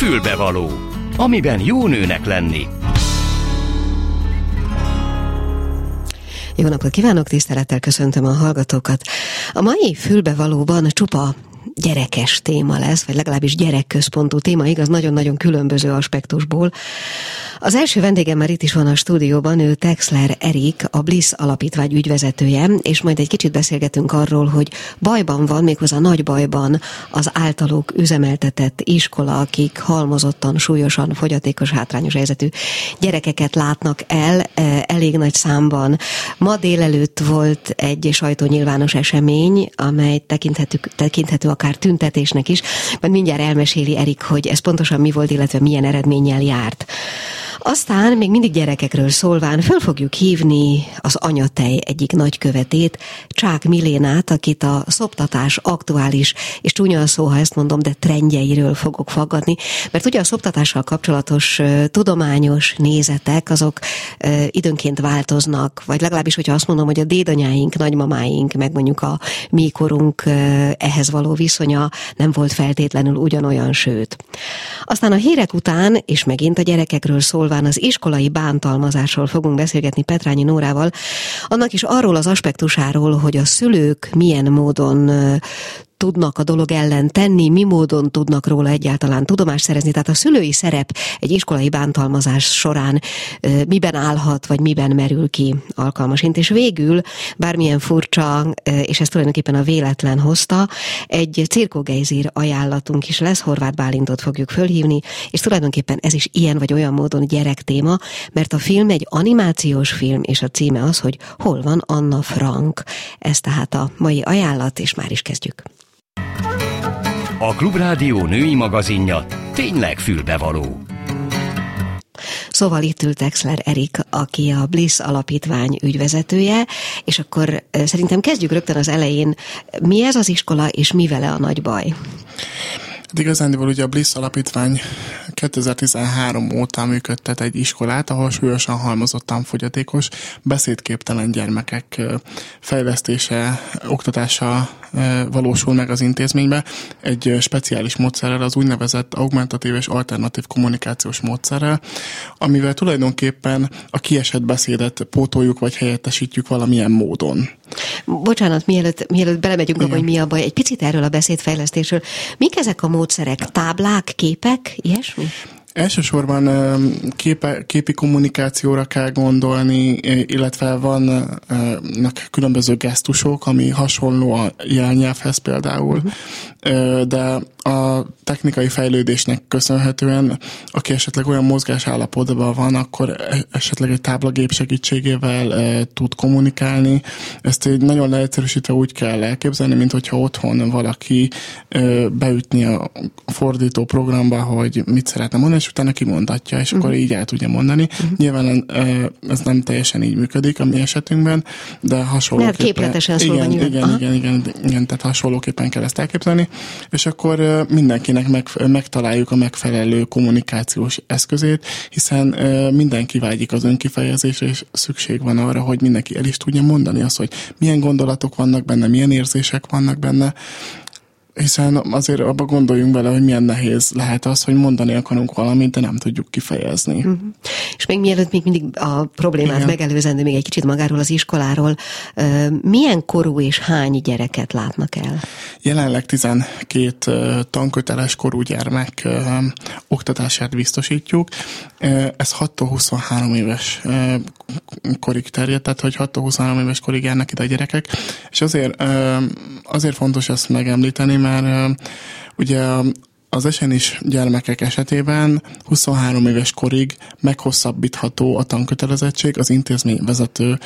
Fülbevaló, amiben jó nőnek lenni. Jó napot kívánok, tisztelettel köszöntöm a hallgatókat. A mai fülbevalóban csupa gyerekes téma lesz, vagy legalábbis gyerekközpontú téma, igaz, nagyon-nagyon különböző aspektusból. Az első vendégem már itt is van a stúdióban, ő Texler Erik, a Bliss alapítvány ügyvezetője, és majd egy kicsit beszélgetünk arról, hogy bajban van, méghozzá nagy bajban az általuk üzemeltetett iskola, akik halmozottan, súlyosan, fogyatékos, hátrányos helyzetű gyerekeket látnak el e, elég nagy számban. Ma délelőtt volt egy sajtónyilvános esemény, amely tekinthető, tekinthető akár tüntetésnek is, majd mindjárt elmeséli Erik, hogy ez pontosan mi volt, illetve milyen eredménnyel járt. Aztán még mindig gyerekekről szólván föl fogjuk hívni az anyatej egyik nagykövetét, Csák Milénát, akit a szoptatás aktuális, és csúnya a szó, ha ezt mondom, de trendjeiről fogok faggatni, mert ugye a szoptatással kapcsolatos tudományos nézetek, azok időnként változnak, vagy legalábbis, hogyha azt mondom, hogy a dédanyáink, nagymamáink, meg mondjuk a mi korunk ehhez való viszonya nem volt feltétlenül ugyanolyan, sőt. Aztán a hírek után, és megint a gyerekekről szól, szólván az iskolai bántalmazásról fogunk beszélgetni Petrányi Nórával, annak is arról az aspektusáról, hogy a szülők milyen módon tudnak a dolog ellen tenni, mi módon tudnak róla egyáltalán tudomást szerezni. Tehát a szülői szerep egy iskolai bántalmazás során miben állhat, vagy miben merül ki alkalmasint. És végül, bármilyen furcsa, és ezt tulajdonképpen a véletlen hozta, egy cirkogejzír ajánlatunk is lesz, Horváth Bálintot fogjuk fölhívni, és tulajdonképpen ez is ilyen vagy olyan módon gyerek téma, mert a film egy animációs film, és a címe az, hogy hol van Anna Frank. Ez tehát a mai ajánlat, és már is kezdjük. A Klubrádió női magazinja tényleg fülbevaló. Szóval itt ült Exler Erik, aki a Bliss alapítvány ügyvezetője, és akkor szerintem kezdjük rögtön az elején. Mi ez az iskola, és mi vele a nagy baj? Hát igazándiból ugye a Bliss alapítvány 2013 óta működtet egy iskolát, ahol súlyosan halmozottan fogyatékos, beszédképtelen gyermekek fejlesztése, oktatása valósul meg az intézménybe egy speciális módszerrel, az úgynevezett augmentatív és alternatív kommunikációs módszerrel, amivel tulajdonképpen a kiesett beszédet pótoljuk vagy helyettesítjük valamilyen módon. Bocsánat, mielőtt, mielőtt belemegyünk abba, hogy mi a baj, egy picit erről a beszédfejlesztésről. Mik ezek a módszerek? Táblák, képek, ilyesmi? Elsősorban képe, képi kommunikációra kell gondolni, illetve vannak különböző gesztusok, ami hasonló a jelnyelvhez például, uh-huh. de a technikai fejlődésnek köszönhetően, aki esetleg olyan mozgás állapotban van, akkor e, esetleg egy táblagép segítségével e, tud kommunikálni. Ezt egy nagyon leegyszerűsítve úgy kell elképzelni, mint hogyha otthon valaki e, beütni a fordító programba, hogy mit szeretne mondani, és utána kimondatja, és uh-huh. akkor mhm. így el tudja mondani. Uh-huh. Nyilván e, ez nem teljesen így működik a mi esetünkben, de hasonlóképpen... Lehet képletesen igen, igen, igen, igen, igen, igen, tehát hasonlóképpen kell ezt elképzelni, és akkor mindenkinek meg, megtaláljuk a megfelelő kommunikációs eszközét, hiszen mindenki vágyik az önkifejezésre, és szükség van arra, hogy mindenki el is tudja mondani azt, hogy milyen gondolatok vannak benne, milyen érzések vannak benne, hiszen azért abba gondoljunk bele, hogy milyen nehéz lehet az, hogy mondani akarunk valamit, de nem tudjuk kifejezni. Uh-huh. És még mielőtt még mindig a problémát Igen. megelőzendő, még egy kicsit magáról az iskoláról, milyen korú és hány gyereket látnak el? Jelenleg 12 tanköteles korú gyermek oktatását biztosítjuk. Ez 6-23 éves korig terjed, tehát hogy 6-23 éves korig járnak ide a gyerekek, és azért, azért fontos ezt megemlíteni, mert ugye az esenis gyermekek esetében 23 éves korig meghosszabbítható a tankötelezettség az intézményvezető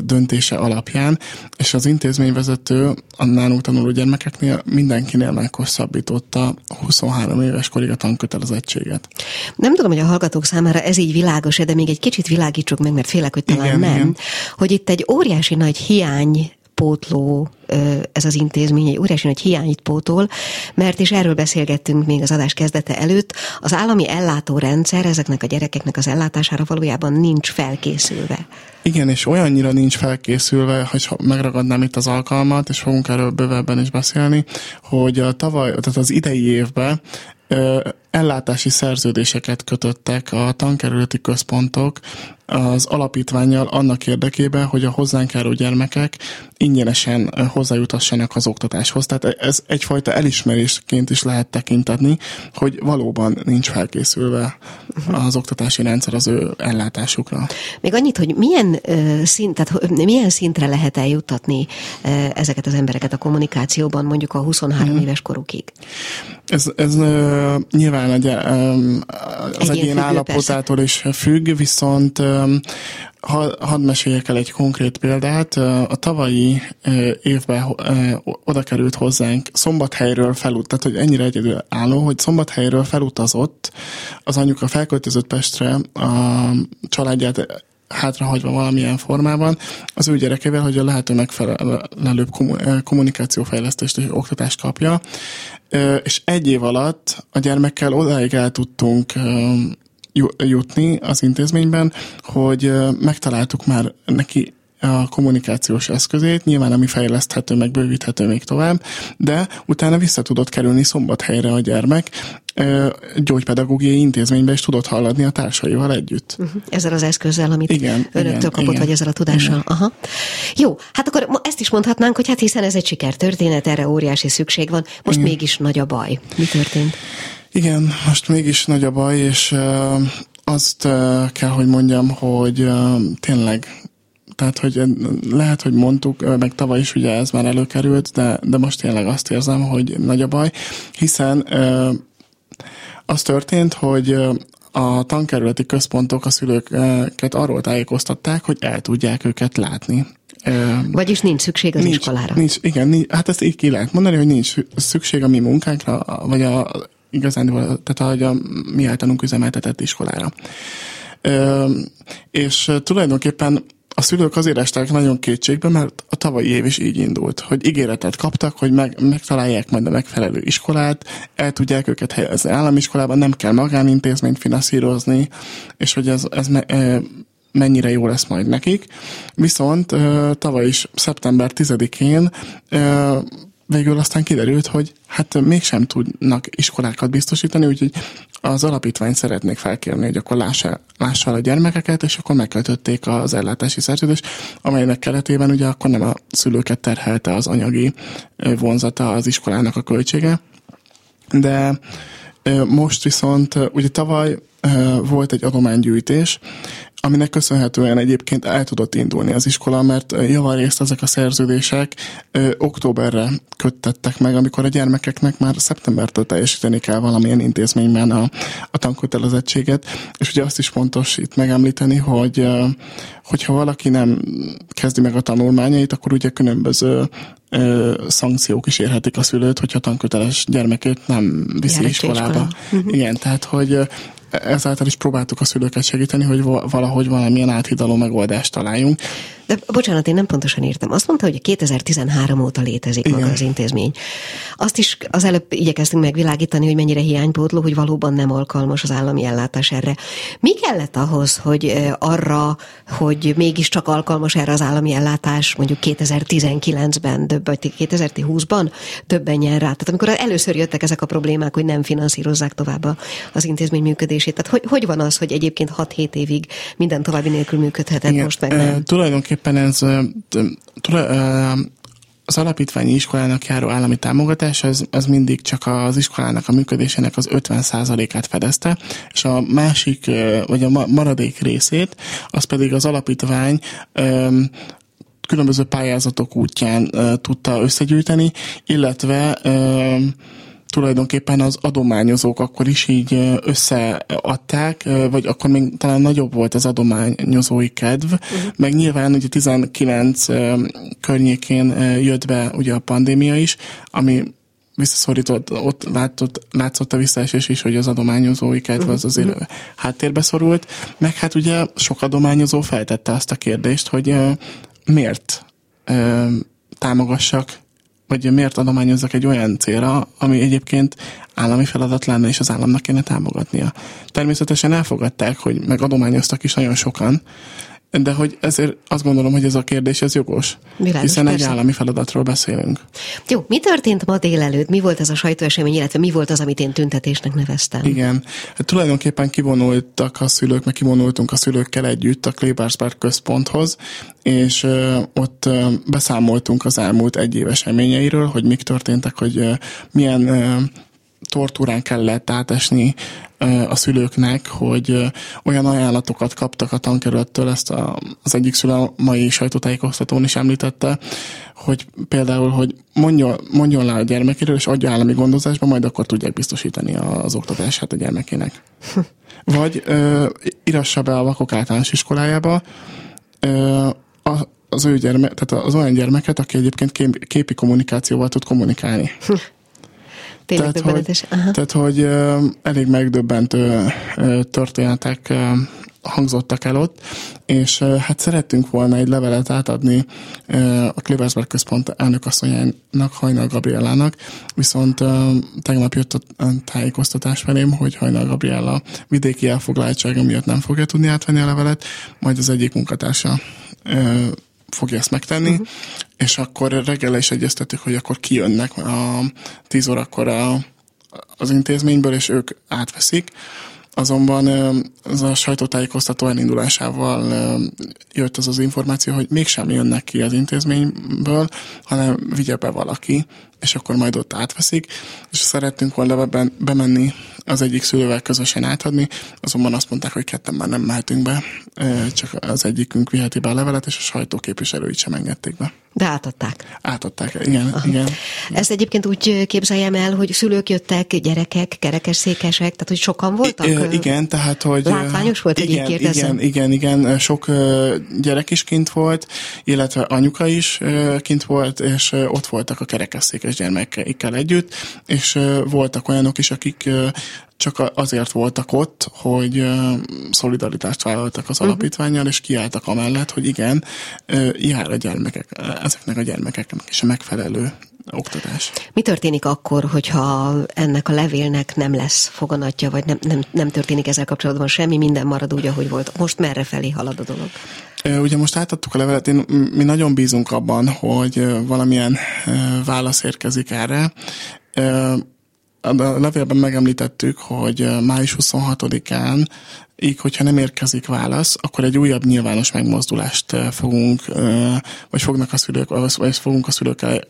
döntése alapján, és az intézményvezető a nálunk tanuló gyermekeknél mindenkinél meghosszabbította 23 éves korig a tankötelezettséget. Nem tudom, hogy a hallgatók számára ez így világos de még egy kicsit világítsuk meg, mert félek, hogy talán igen, nem, igen. hogy itt egy óriási nagy hiány pótló ez az intézmény, egy óriási nagy hiányit pótol, mert és erről beszélgettünk még az adás kezdete előtt, az állami ellátórendszer ezeknek a gyerekeknek az ellátására valójában nincs felkészülve. Igen, és olyannyira nincs felkészülve, hogy megragadnám itt az alkalmat, és fogunk erről bővebben is beszélni, hogy a tavaly, tehát az idei évben ellátási szerződéseket kötöttek a tankerületi központok az alapítványjal annak érdekében, hogy a hozzánk járó gyermekek ingyenesen hozzájutassanak az oktatáshoz. Tehát ez egyfajta elismerésként is lehet tekinteni, hogy valóban nincs felkészülve az oktatási rendszer az ő ellátásukra. Még annyit, hogy milyen, szint, tehát milyen szintre lehet eljuttatni ezeket az embereket a kommunikációban mondjuk a 23 hmm. éves korukig? Ez, ez nyilván egy, az egyén állapotától is függ, viszont hadd meséljek el egy konkrét példát. A tavalyi évben oda került hozzánk Szombathelyről felut, tehát hogy ennyire egyedül álló, hogy Szombathelyről felutazott, az anyuka felköltözött Pestre, a családját hátrahagyva valamilyen formában az ő gyerekevel, hogy a lehető megfelelőbb kommunikációfejlesztést és oktatást kapja. És egy év alatt a gyermekkel odáig el tudtunk jutni az intézményben, hogy megtaláltuk már neki a kommunikációs eszközét, nyilván ami fejleszthető, meg bővíthető még tovább, de utána vissza tudott kerülni szombathelyre a gyermek, gyógypedagógiai intézménybe is tudott halladni a társaival együtt. Uh-huh. Ezzel az eszközzel, amit igen, önöktől igen, kapott, igen. vagy ezzel a tudással. Igen. Aha. Jó, hát akkor ezt is mondhatnánk, hogy hát hiszen ez egy sikertörténet, erre óriási szükség van. Most igen. mégis nagy a baj. Mi történt? Igen, most mégis nagy a baj, és azt kell, hogy mondjam, hogy tényleg tehát, hogy lehet, hogy mondtuk, meg tavaly is ugye ez már előkerült, de, de most tényleg azt érzem, hogy nagy a baj, hiszen az történt, hogy a tankerületi központok a szülőket arról tájékoztatták, hogy el tudják őket látni. Vagyis nincs szükség az nincs, iskolára. Nincs, igen, nincs, hát ezt így ki lehet mondani, hogy nincs szükség a mi munkánkra, vagy a igazán, tehát ahogy a mi általunk üzemeltetett iskolára. Ö, és tulajdonképpen a szülők azért estek nagyon kétségbe, mert a tavalyi év is így indult, hogy ígéretet kaptak, hogy meg, megtalálják majd a megfelelő iskolát, el tudják őket helyezni államiskolában, nem kell magánintézményt finanszírozni, és hogy ez, ez me, mennyire jó lesz majd nekik. Viszont tavaly is szeptember 10-én végül aztán kiderült, hogy hát mégsem tudnak iskolákat biztosítani, úgyhogy az alapítvány szeretnék felkérni, hogy akkor lássa, lássa a gyermekeket, és akkor megkötötték az ellátási szerződést, amelynek keretében ugye akkor nem a szülőket terhelte az anyagi vonzata az iskolának a költsége, de most viszont, ugye tavaly volt egy adománygyűjtés, aminek köszönhetően egyébként el tudott indulni az iskola, mert javarészt ezek a szerződések ö, októberre köttettek meg, amikor a gyermekeknek már szeptembertől teljesíteni kell valamilyen intézményben a, a tankötelezettséget, és ugye azt is fontos itt megemlíteni, hogy ö, hogyha valaki nem kezdi meg a tanulmányait, akkor ugye különböző ö, szankciók is érhetik a szülőt, hogyha tanköteles gyermekét nem viszi Jár iskolába. Uh-huh. Igen, tehát hogy ezáltal is próbáltuk a szülőket segíteni, hogy valahogy valamilyen áthidaló megoldást találjunk. De bocsánat, én nem pontosan írtam. Azt mondta, hogy 2013 óta létezik Igen. maga az intézmény. Azt is az előbb igyekeztünk megvilágítani, hogy mennyire hiánypótló, hogy valóban nem alkalmas az állami ellátás erre. Mi kellett ahhoz, hogy arra, hogy mégiscsak alkalmas erre az állami ellátás, mondjuk 2019-ben, vagy 2020-ban nyer rá? Tehát amikor először jöttek ezek a problémák, hogy nem finanszírozzák tovább az intézmény működését. Tehát hogy, hogy van az, hogy egyébként 6-7 évig minden további nélkül működhetett, Igen, most meg nem? E, tulajdonképpen ez az alapítványi iskolának járó állami támogatás, az, az mindig csak az iskolának a működésének az 50%-át fedezte, és a másik, vagy a maradék részét, az pedig az alapítvány különböző pályázatok útján tudta összegyűjteni, illetve tulajdonképpen az adományozók akkor is így összeadták, vagy akkor még talán nagyobb volt az adományozói kedv, uh-huh. meg nyilván ugye 19 környékén jött be ugye a pandémia is, ami visszaszorított, ott látott, látszott a visszaesés is, hogy az adományozói kedv az azért uh-huh. háttérbe szorult, meg hát ugye sok adományozó feltette azt a kérdést, hogy miért támogassak vagy miért adományozzak egy olyan célra, ami egyébként állami feladat lenne, és az államnak kéne támogatnia. Természetesen elfogadták, hogy meg adományoztak is nagyon sokan, de hogy ezért azt gondolom, hogy ez a kérdés ez jogos. Világos, hiszen persze. egy állami feladatról beszélünk. Jó, mi történt ma délelőtt? Mi volt ez a sajtóesemény, illetve mi volt az, amit én tüntetésnek neveztem? Igen. Hát tulajdonképpen kivonultak a szülők, meg kivonultunk a szülőkkel együtt a Klebersberg központhoz, és ö, ott ö, beszámoltunk az elmúlt egy év eseményeiről, hogy mik történtek, hogy ö, milyen ö, tortúrán kellett átesni a szülőknek, hogy olyan ajánlatokat kaptak a tankerülettől, ezt a, az egyik szülő a mai sajtótájékoztatón is említette, hogy például, hogy mondjon, mondjon le a gyermekéről, és adja állami gondozásba, majd akkor tudják biztosítani az oktatását a gyermekének. Vagy ö, irassa be a vakok általános iskolájába ö, a, az ő gyermek, tehát az olyan gyermeket, aki egyébként kép, képi kommunikációval tud kommunikálni. Tényleg Tehát, hogy. Aha. tehát, hogy elég megdöbbentő történetek hangzottak el ott, és hát szerettünk volna egy levelet átadni a Klebersberg központ elnökasszonyának, Hajnal Gabrielának, viszont tegnap jött a tájékoztatás velém, hogy Hajnal Gabriella vidéki elfoglaltsága miatt nem fogja tudni átvenni a levelet, majd az egyik munkatársa fogja ezt megtenni, uh-huh. és akkor reggel is egyeztettük, hogy akkor kijönnek a 10 órakor a, az intézményből, és ők átveszik. Azonban az a sajtótájékoztató elindulásával jött az az információ, hogy mégsem jönnek ki az intézményből, hanem vigye be valaki, és akkor majd ott átveszik, és szerettünk volna be- bemenni az egyik szülővel közösen átadni, azonban azt mondták, hogy ketten már nem mehetünk be, csak az egyikünk viheti be a levelet, és a sajtóképviselőit sem engedték be. De átadták. Átadták, igen, Aha. igen. Ezt egyébként úgy képzeljem el, hogy szülők jöttek, gyerekek, kerekesszékesek, tehát hogy sokan voltak? I- igen, tehát, hogy... Látványos volt, hogy így igen, kérdezzem? igen, igen, igen, sok gyerek is kint volt, illetve anyuka is kint volt, és ott voltak a kerekesszékes gyermekeikkel együtt, és voltak olyanok is, akik csak azért voltak ott, hogy szolidaritást vállaltak az alapítványjal, és kiálltak amellett, hogy igen, jár a gyermekek, ezeknek a gyermekeknek is a megfelelő oktatás. Mi történik akkor, hogyha ennek a levélnek nem lesz foganatja, vagy nem, nem, nem történik ezzel kapcsolatban semmi, minden marad úgy, ahogy volt? Most merre felé halad a dolog? Ugye most átadtuk a levelet, én, mi nagyon bízunk abban, hogy valamilyen válasz érkezik erre. A levélben megemlítettük, hogy május 26-án, így, hogyha nem érkezik válasz, akkor egy újabb nyilvános megmozdulást fogunk, vagy fognak a szülők, vagy fogunk a szülőkkel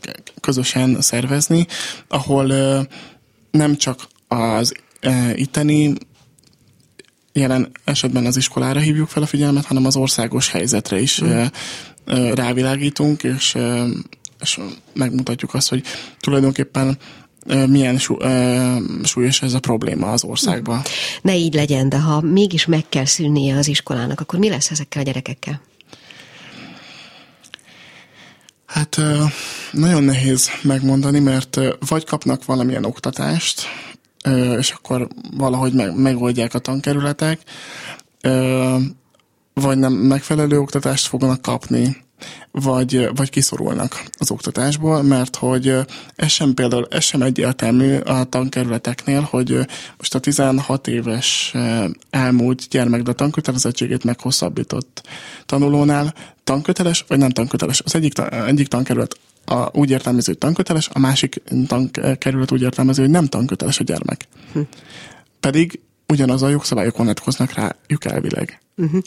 közösen szervezni, ahol nem csak az itteni jelen esetben az iskolára hívjuk fel a figyelmet, hanem az országos helyzetre is mm. rávilágítunk, és, és megmutatjuk azt, hogy tulajdonképpen milyen súlyos ez a probléma az országban. Ne így legyen, de ha mégis meg kell szűnnie az iskolának, akkor mi lesz ezekkel a gyerekekkel? Hát nagyon nehéz megmondani, mert vagy kapnak valamilyen oktatást, és akkor valahogy meg, megoldják a tankerületek, vagy nem megfelelő oktatást fognak kapni, vagy, vagy kiszorulnak az oktatásból, mert hogy ez sem például, ez sem egyértelmű a tankerületeknél, hogy most a 16 éves elmúlt gyermek, de a tankötelezettségét meghosszabbított tanulónál tanköteles, vagy nem tanköteles. Az egyik, egyik tankerület a, úgy értelmező, hogy tanköteles, a másik tankerület úgy értelmező, hogy nem tanköteles a gyermek. Hm. Pedig ugyanaz a jogszabályok vonatkoznak rájuk elvileg. Uh-huh.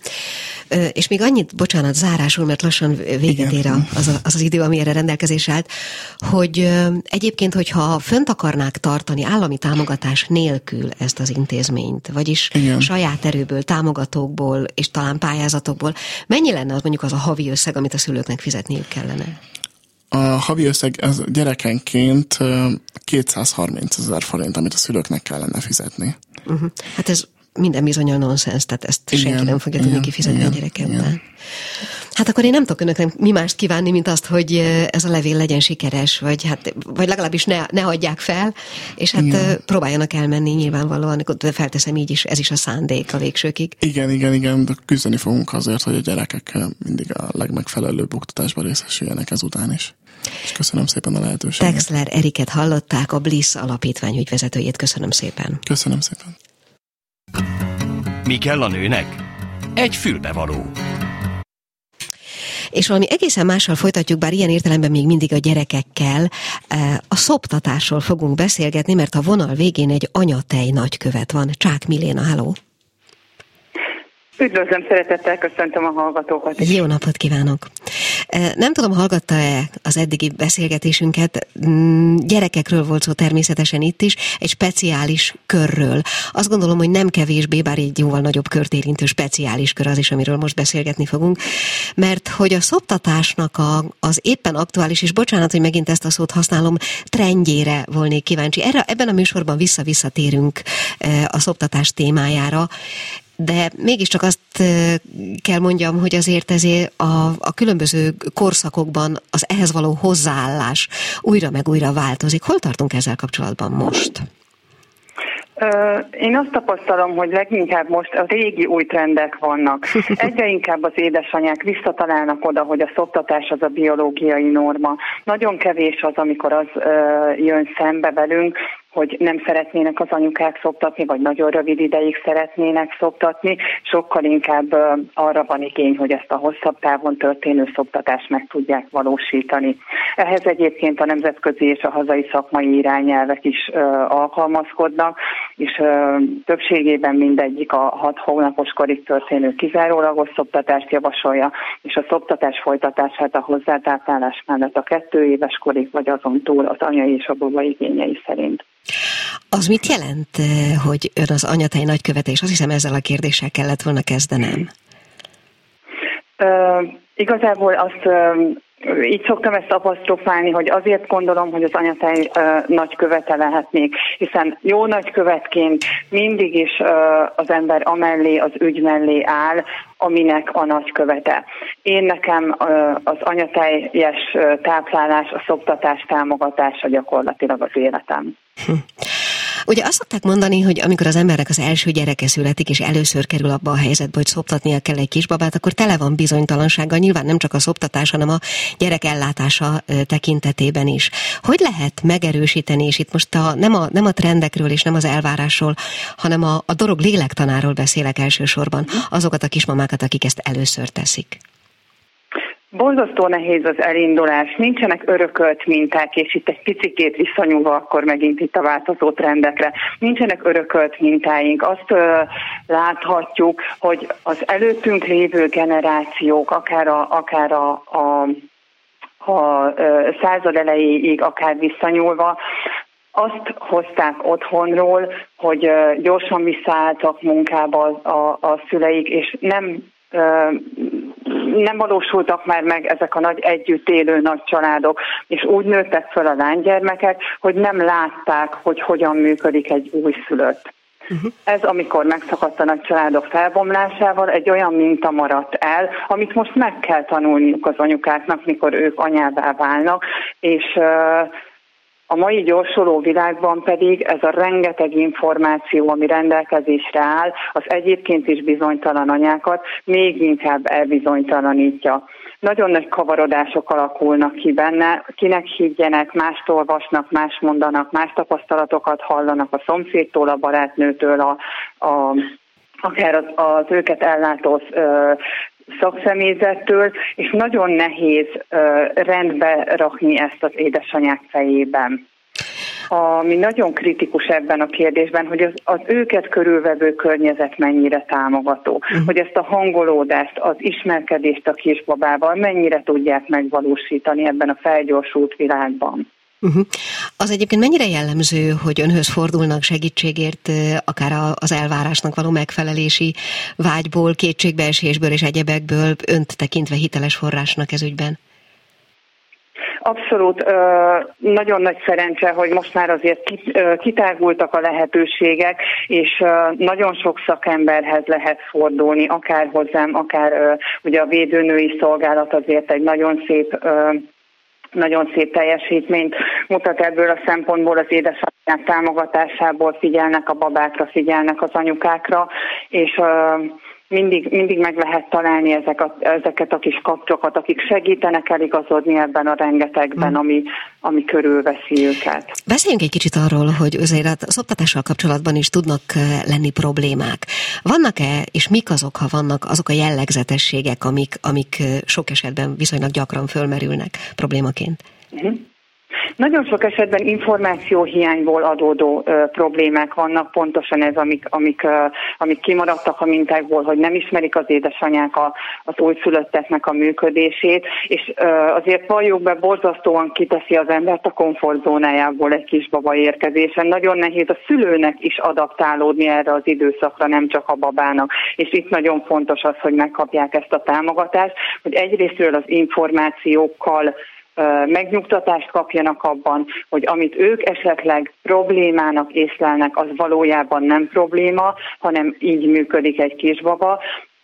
És még annyit, bocsánat, zárásul, mert lassan véget ér az, a- az az idő, ami erre rendelkezésre állt, hogy egyébként, hogyha fönt akarnák tartani állami támogatás nélkül ezt az intézményt, vagyis Igen. saját erőből, támogatókból és talán pályázatokból, mennyi lenne az mondjuk az a havi összeg, amit a szülőknek fizetniük kellene? A havi összeg ez gyerekenként ö, 230 ezer forint, amit a szülőknek kellene fizetni. Uh-huh. Hát ez minden bizonyal nonsens, tehát ezt igen, senki nem fogja tudni kifizetni igen, a gyerekeknek. igen. Hát akkor én nem tudok önöknek mi mást kívánni, mint azt, hogy ez a levél legyen sikeres, vagy, hát, vagy legalábbis ne, ne hagyják fel, és hát Igen. próbáljanak elmenni nyilvánvalóan, de felteszem így is, ez is a szándék a végsőkig. Igen, igen, igen, de küzdeni fogunk azért, hogy a gyerekek mindig a legmegfelelőbb oktatásban részesüljenek ezután is. És köszönöm szépen a lehetőséget. Texler Eriket hallották, a Bliss alapítvány ügyvezetőjét, köszönöm szépen. Köszönöm szépen. Mi kell a nőnek? Egy fülbevaló. És valami egészen mással folytatjuk, bár ilyen értelemben még mindig a gyerekekkel. A szoptatásról fogunk beszélgetni, mert a vonal végén egy anyatej nagykövet van. Csák Miléna, háló! Üdvözlöm, szeretettel köszöntöm a hallgatókat. Jó napot kívánok! Nem tudom, hallgatta-e az eddigi beszélgetésünket, mm, gyerekekről volt szó természetesen itt is, egy speciális körről. Azt gondolom, hogy nem kevésbé, bár egy jóval nagyobb kört érintő speciális kör az is, amiről most beszélgetni fogunk, mert hogy a szoptatásnak a, az éppen aktuális, és bocsánat, hogy megint ezt a szót használom, trendjére volnék kíváncsi. Erre, ebben a műsorban vissza-visszatérünk a szoptatás témájára, de mégiscsak azt kell mondjam, hogy azért ezért a, a különböző korszakokban az ehhez való hozzáállás újra meg újra változik. Hol tartunk ezzel kapcsolatban most? Én azt tapasztalom, hogy leginkább most a régi új trendek vannak. Egyre inkább az édesanyák visszatalálnak oda, hogy a szoptatás az a biológiai norma. Nagyon kevés az, amikor az jön szembe velünk, hogy nem szeretnének az anyukák szoptatni, vagy nagyon rövid ideig szeretnének szoptatni, sokkal inkább arra van igény, hogy ezt a hosszabb távon történő szoptatást meg tudják valósítani. Ehhez egyébként a nemzetközi és a hazai szakmai irányelvek is alkalmazkodnak, és többségében mindegyik a hat hónapos korig történő kizárólagos szoptatást javasolja, és a szoptatás folytatását a hozzátáplálás mellett a kettő éves korig, vagy azon túl az anyai és a baba igényei szerint. Az mit jelent, eh, hogy ön az anyatej nagykövete, és azt hiszem ezzel a kérdéssel kellett volna kezdenem? Uh, igazából azt uh, így szoktam ezt apostrofálni, hogy azért gondolom, hogy az anyatej uh, nagykövete lehetnék, hiszen jó nagykövetként mindig is uh, az ember amellé, az ügy mellé áll, aminek a nagykövete. Én nekem uh, az anyateljes táplálás, a szoptatás támogatása gyakorlatilag az életem. Hm. Ugye azt szokták mondani, hogy amikor az embernek az első gyereke születik, és először kerül abba a helyzetbe, hogy szoptatnia kell egy kisbabát, akkor tele van bizonytalansággal, nyilván nem csak a szoptatás, hanem a gyerek ellátása tekintetében is. Hogy lehet megerősíteni, és itt most a, nem, a, nem a trendekről és nem az elvárásról, hanem a, a dolog lélektanáról beszélek elsősorban, azokat a kismamákat, akik ezt először teszik? Borzasztó nehéz az elindulás, nincsenek örökölt minták, és itt egy picikét visszanyúlva akkor megint itt a változó trendekre. Nincsenek örökölt mintáink. Azt ö, láthatjuk, hogy az előttünk lévő generációk, akár a, akár a, a a század elejéig akár visszanyúlva, azt hozták otthonról, hogy gyorsan visszaálltak munkába a, a szüleik, és nem nem valósultak már meg ezek a nagy együtt élő nagy családok, és úgy nőttek fel a lánygyermekek, hogy nem látták, hogy hogyan működik egy újszülött. Uh-huh. Ez, amikor megszakadt a nagy családok felbomlásával, egy olyan minta maradt el, amit most meg kell tanulniuk az anyukáknak, mikor ők anyává válnak, és uh, a mai gyorsuló világban pedig ez a rengeteg információ, ami rendelkezésre áll, az egyébként is bizonytalan anyákat még inkább elbizonytalanítja. Nagyon nagy kavarodások alakulnak ki benne, kinek higgyenek, mást olvasnak, más mondanak, más tapasztalatokat hallanak a szomszédtól, a barátnőtől, a, a akár az, az őket ellátó szakszemélyzettől, és nagyon nehéz rendbe rakni ezt az édesanyák fejében ami nagyon kritikus ebben a kérdésben, hogy az, az őket körülvevő környezet mennyire támogató, uh-huh. hogy ezt a hangolódást, az ismerkedést a kisbabával mennyire tudják megvalósítani ebben a felgyorsult világban. Uh-huh. Az egyébként mennyire jellemző, hogy önhöz fordulnak segítségért, akár az elvárásnak való megfelelési vágyból, kétségbeesésből és egyebekből, önt tekintve hiteles forrásnak ez ügyben? Abszolút nagyon nagy szerencse, hogy most már azért kitágultak a lehetőségek, és nagyon sok szakemberhez lehet fordulni, akár hozzám, akár ugye a védőnői szolgálat azért egy nagyon szép nagyon szép teljesítményt mutat ebből a szempontból az édesanyák támogatásából figyelnek a babákra, figyelnek az anyukákra, és mindig, mindig meg lehet találni ezek a, ezeket a kis kapcsokat, akik segítenek eligazodni ebben a rengetegben, mm. ami, ami körülveszi őket. Beszéljünk egy kicsit arról, hogy azért az oktatással kapcsolatban is tudnak lenni problémák. Vannak-e, és mik azok, ha vannak azok a jellegzetességek, amik, amik sok esetben viszonylag gyakran fölmerülnek problémaként? Uh-huh. Nagyon sok esetben információhiányból adódó ö, problémák vannak, pontosan ez, amik, amik, ö, amik kimaradtak a mintákból, hogy nem ismerik az édesanyák a, az újszülötteknek a működését, és ö, azért valljuk be, borzasztóan kiteszi az embert a komfortzónájából egy kisbaba érkezésen. Nagyon nehéz a szülőnek is adaptálódni erre az időszakra, nem csak a babának. És itt nagyon fontos az, hogy megkapják ezt a támogatást, hogy egyrésztről az információkkal megnyugtatást kapjanak abban, hogy amit ők esetleg problémának észlelnek, az valójában nem probléma, hanem így működik egy kisbaba,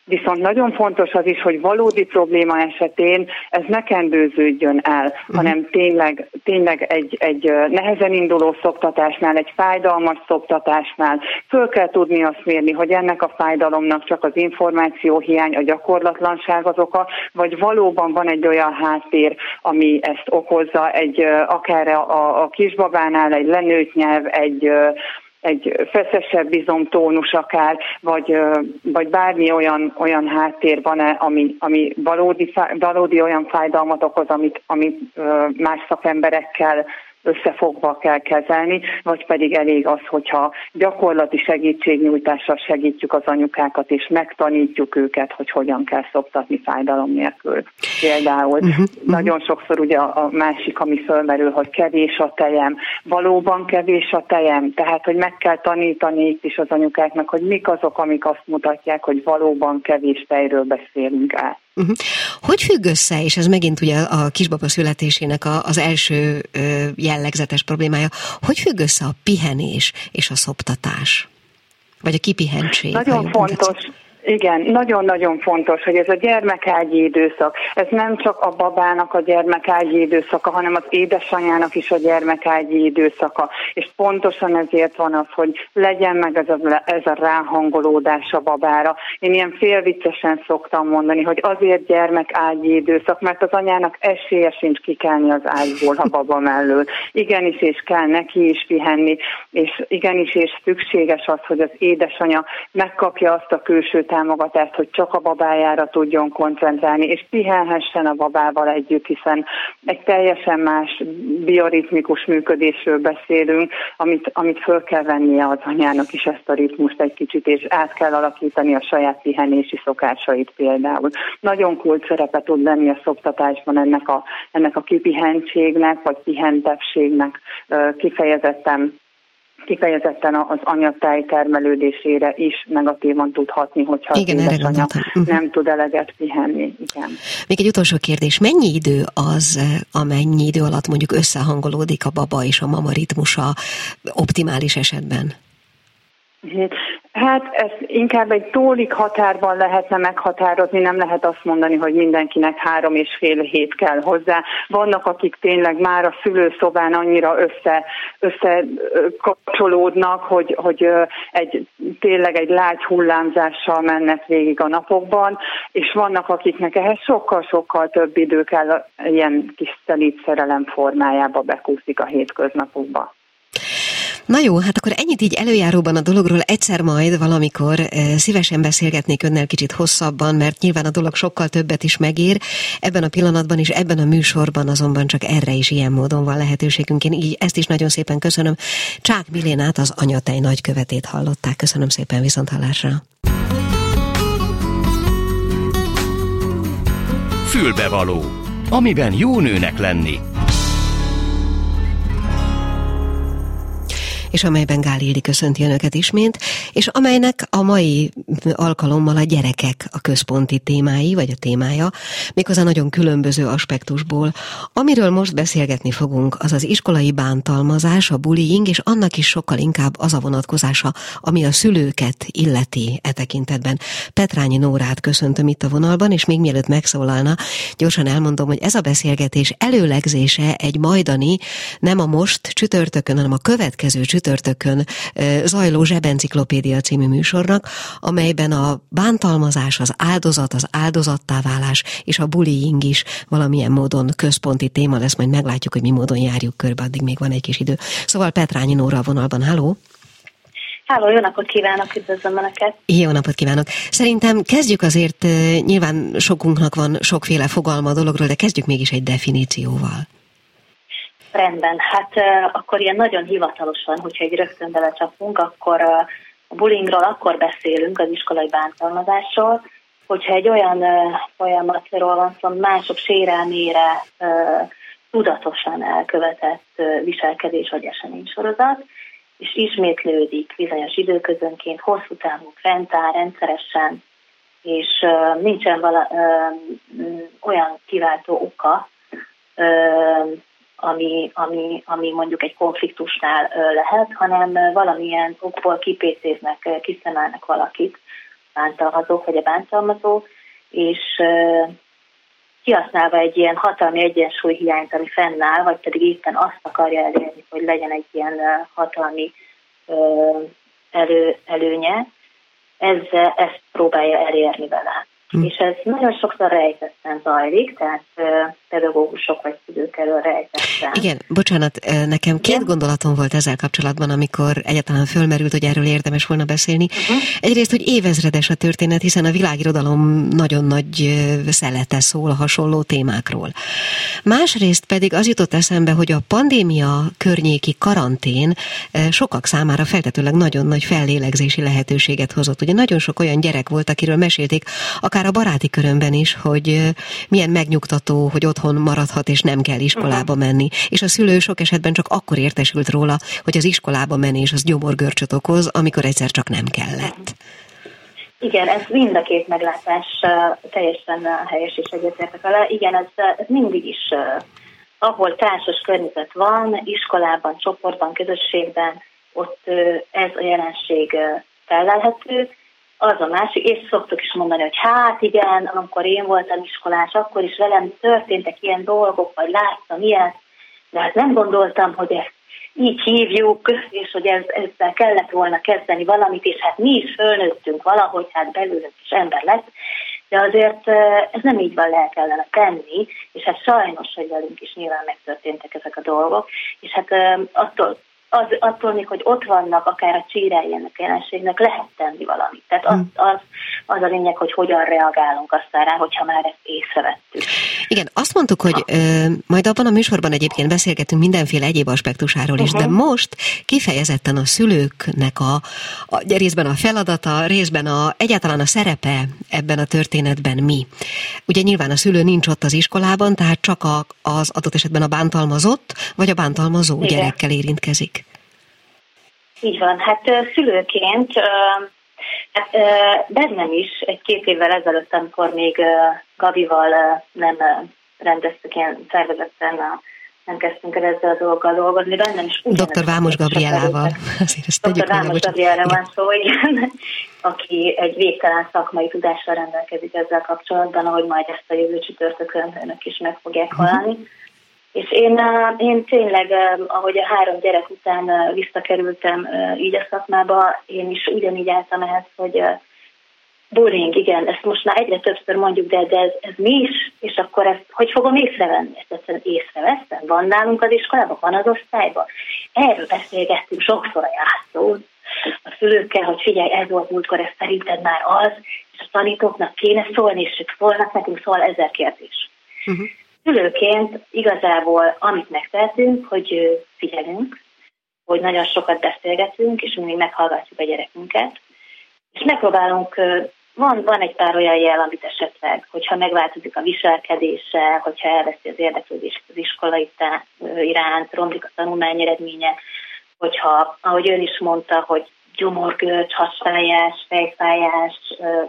Viszont nagyon fontos az is, hogy valódi probléma esetén ez ne kendőződjön el, uh-huh. hanem tényleg, tényleg egy, egy nehezen induló szoktatásnál, egy fájdalmas szoktatásnál föl kell tudni azt mérni, hogy ennek a fájdalomnak csak az információhiány, a gyakorlatlanság az oka, vagy valóban van egy olyan háttér, ami ezt okozza, egy akár a, a kisbabánál egy lenőtt nyelv, egy egy feszesebb bizomtónus akár, vagy, vagy bármi olyan, olyan háttér van-e, ami, ami valódi, valódi olyan fájdalmat okoz, amit, amit más szakemberekkel összefogva kell kezelni, vagy pedig elég az, hogyha gyakorlati segítségnyújtással segítjük az anyukákat, és megtanítjuk őket, hogy hogyan kell szoptatni fájdalom nélkül. Például uh-huh, uh-huh. nagyon sokszor ugye a másik, ami fölmerül, hogy kevés a tejem, valóban kevés a tejem, tehát hogy meg kell tanítani itt is az anyukáknak, hogy mik azok, amik azt mutatják, hogy valóban kevés tejről beszélünk át. Uh-huh. Hogy függ össze, és ez megint ugye a kisbaba születésének a, az első jellegzetes problémája, hogy függ össze a pihenés és a szoptatás? Vagy a kipihentség? Nagyon fontos. Tetszik? Igen, nagyon-nagyon fontos, hogy ez a gyermekágyi időszak, ez nem csak a babának a gyermekágyi időszaka, hanem az édesanyának is a gyermekágyi időszaka. És pontosan ezért van az, hogy legyen meg ez a, ez a ráhangolódás a babára. Én ilyen félviccesen szoktam mondani, hogy azért gyermekágyi időszak, mert az anyának esélye sincs kikelni az ágyból a baba mellől. Igenis, és kell neki is pihenni, és igenis, és szükséges az, hogy az édesanya megkapja azt a külső támogatást, hogy csak a babájára tudjon koncentrálni, és pihenhessen a babával együtt, hiszen egy teljesen más bioritmikus működésről beszélünk, amit, amit föl kell vennie az anyának is ezt a ritmust egy kicsit, és át kell alakítani a saját pihenési szokásait például. Nagyon kult szerepe tud lenni a szoktatásban ennek a, ennek a kipihentségnek, vagy pihentevségnek kifejezetten kifejezetten az anyatáj termelődésére is negatívan tudhatni, hogyha Igen, az anya uh-huh. nem tud eleget pihenni. Igen. Még egy utolsó kérdés, mennyi idő az, amennyi idő alatt mondjuk összehangolódik a baba és a mama ritmusa optimális esetben? Hát ezt inkább egy tólik határban lehetne meghatározni, nem lehet azt mondani, hogy mindenkinek három és fél hét kell hozzá. Vannak, akik tényleg már a szülőszobán annyira össze, összekapcsolódnak, hogy, hogy egy, tényleg egy lágy hullámzással mennek végig a napokban, és vannak, akiknek ehhez sokkal-sokkal több idő kell ilyen kis szerelem formájába bekúszik a hétköznapokba. Na jó, hát akkor ennyit így előjáróban a dologról egyszer majd valamikor szívesen beszélgetnék önnel kicsit hosszabban, mert nyilván a dolog sokkal többet is megér. Ebben a pillanatban és ebben a műsorban azonban csak erre is ilyen módon van lehetőségünk. Én így ezt is nagyon szépen köszönöm. Csák Milénát, az anyatej nagykövetét hallották. Köszönöm szépen viszont hallásra. Fülbevaló, amiben jó nőnek lenni. És amelyben Gál Ildi köszönti önöket ismét, és amelynek a mai alkalommal a gyerekek a központi témái, vagy a témája, méghozzá nagyon különböző aspektusból. Amiről most beszélgetni fogunk, az az iskolai bántalmazás, a bullying, és annak is sokkal inkább az a vonatkozása, ami a szülőket illeti e tekintetben. Petrányi Nórát köszöntöm itt a vonalban, és még mielőtt megszólalna, gyorsan elmondom, hogy ez a beszélgetés előlegzése egy majdani, nem a most csütörtökön, hanem a következő csütörtökön, csütörtökön zajló Zsebenciklopédia című műsornak, amelyben a bántalmazás, az áldozat, az áldozattá válás és a bullying is valamilyen módon központi téma lesz, majd meglátjuk, hogy mi módon járjuk körbe, addig még van egy kis idő. Szóval Petrányi Nóra a vonalban, halló! Háló, jó napot kívánok, üdvözlöm Önöket! Jó napot kívánok! Szerintem kezdjük azért, nyilván sokunknak van sokféle fogalma a dologról, de kezdjük mégis egy definícióval. Rendben, hát akkor ilyen nagyon hivatalosan, hogyha egy rögtön belecsapunk, akkor a bullyingról akkor beszélünk, az iskolai bántalmazásról, hogyha egy olyan folyamatról van szó, mások sérelmére tudatosan elkövetett viselkedés vagy eseménysorozat, és ismétlődik bizonyos időközönként, hosszú távú fentáll rendszeresen, és nincsen vala, uh, olyan kiváltó oka, ami, ami, ami mondjuk egy konfliktusnál lehet, hanem valamilyen okból kipécéznek, kiszemelnek valakit, bántalmazók vagy a bántalmazó, és kihasználva egy ilyen hatalmi egyensúlyhiányt, ami fennáll, vagy pedig éppen azt akarja elérni, hogy legyen egy ilyen hatalmi elő, előnye, ezzel ezt próbálja elérni vele. Hm. És ez nagyon sokszor rejtetten zajlik, tehát pedagógusok vagy szülők elől rejtetten. Igen, bocsánat, nekem két Igen? gondolatom volt ezzel kapcsolatban, amikor egyáltalán fölmerült, hogy erről érdemes volna beszélni. Uh-huh. Egyrészt, hogy évezredes a történet, hiszen a világirodalom nagyon nagy szelete szól a hasonló témákról. Másrészt pedig az jutott eszembe, hogy a pandémia környéki karantén sokak számára feltetőleg nagyon nagy fellélegzési lehetőséget hozott. Ugye nagyon sok olyan gyerek volt, akiről mesélték, akár akár a baráti körömben is, hogy milyen megnyugtató, hogy otthon maradhat, és nem kell iskolába uh-huh. menni. És a szülő sok esetben csak akkor értesült róla, hogy az iskolába menés az gyomorgörcsöt okoz, amikor egyszer csak nem kellett. Igen, ez mind a két meglátás teljesen helyes és egyetértek vele. Igen, ez, ez mindig is, ahol társas környezet van, iskolában, csoportban, közösségben, ott ez a jelenség felelhető, az a másik, és szoktuk is mondani, hogy hát igen, amikor én voltam iskolás, akkor is velem történtek ilyen dolgok, vagy láttam ilyet, de hát nem gondoltam, hogy ezt így hívjuk, és hogy ez, ezzel kellett volna kezdeni valamit, és hát mi is fölnőttünk valahogy, hát belőlünk is ember lett, de azért ez nem így van, le kellene tenni, és hát sajnos, hogy velünk is nyilván megtörténtek ezek a dolgok, és hát attól az, attól még, hogy ott vannak akár a csírái ennek jelenségnek, lehet tenni valamit. Tehát az, az, az a lényeg, hogy hogyan reagálunk aztán rá, hogyha már ezt észrevettük. Igen, azt mondtuk, hogy ö, majd abban a műsorban egyébként beszélgetünk mindenféle egyéb aspektusáról is, uh-huh. de most kifejezetten a szülőknek a, a részben a feladata, részben a, egyáltalán a szerepe ebben a történetben mi. Ugye nyilván a szülő nincs ott az iskolában, tehát csak a, az adott esetben a bántalmazott, vagy a bántalmazó Igen. gyerekkel érintkezik. Így van, hát szülőként hát, bennem is egy-két évvel ezelőtt, amikor még Gabival nem rendeztük ilyen szervezetten a nem kezdtünk el ezzel a dolggal dolgozni, bennem is Dr. Vámos Gabrielával. Dr. Vámos Gabrielával van szó, igen, aki egy végtelen szakmai tudással rendelkezik ezzel kapcsolatban, ahogy majd ezt a jövő csütörtökön önök is meg fogják mhm. hallani. Uh-huh. És én, én tényleg, ahogy a három gyerek után visszakerültem így a szakmába, én is ugyanígy álltam ehhez, hogy bullying, igen, ezt most már egyre többször mondjuk, de, de ez, ez mi is, és akkor ezt hogy fogom észrevenni? Ezt egyszerűen észrevesztem? Van nálunk az iskolában, van az osztályban? Erről beszélgettünk sokszor a játszón, a szülőkkel, hogy figyelj, ez volt múltkor, ez szerinted már az, és a tanítóknak kéne szólni, és ők szólnak nekünk, szól ezer kérdés. Uh-huh. Szülőként igazából amit megtehetünk, hogy figyelünk, hogy nagyon sokat beszélgetünk, és mindig meghallgatjuk a gyerekünket, és megpróbálunk, van, van egy pár olyan jel, amit esetleg, hogyha megváltozik a viselkedése, hogyha elveszi az érdeklődést az iskola iránt, romlik a tanulmány eredménye, hogyha, ahogy ön is mondta, hogy gyomorgörcs, hasfájás, fejfájás,